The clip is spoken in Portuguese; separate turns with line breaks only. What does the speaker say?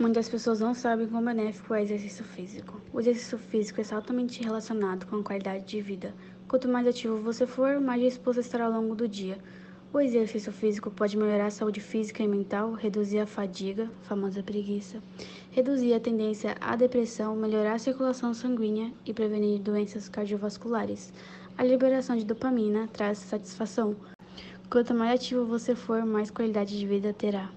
Muitas pessoas não sabem quão benéfico é o exercício físico. O exercício físico é altamente relacionado com a qualidade de vida. Quanto mais ativo você for, mais disposto estará ao longo do dia. O exercício físico pode melhorar a saúde física e mental, reduzir a fadiga, famosa preguiça, reduzir a tendência à depressão, melhorar a circulação sanguínea e prevenir doenças cardiovasculares. A liberação de dopamina traz satisfação. Quanto mais ativo você for, mais qualidade de vida terá.